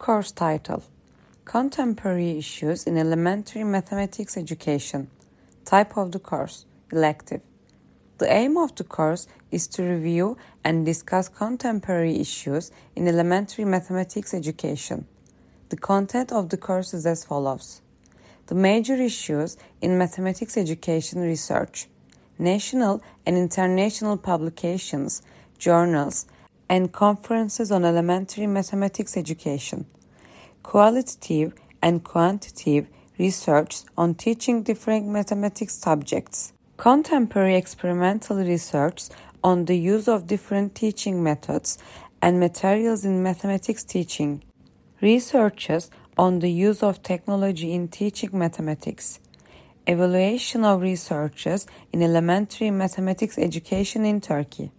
Course title Contemporary Issues in Elementary Mathematics Education. Type of the course Elective. The aim of the course is to review and discuss contemporary issues in elementary mathematics education. The content of the course is as follows The major issues in mathematics education research, national and international publications, journals, and conferences on elementary mathematics education, qualitative and quantitative research on teaching different mathematics subjects, contemporary experimental research on the use of different teaching methods and materials in mathematics teaching, researches on the use of technology in teaching mathematics, evaluation of researches in elementary mathematics education in Turkey.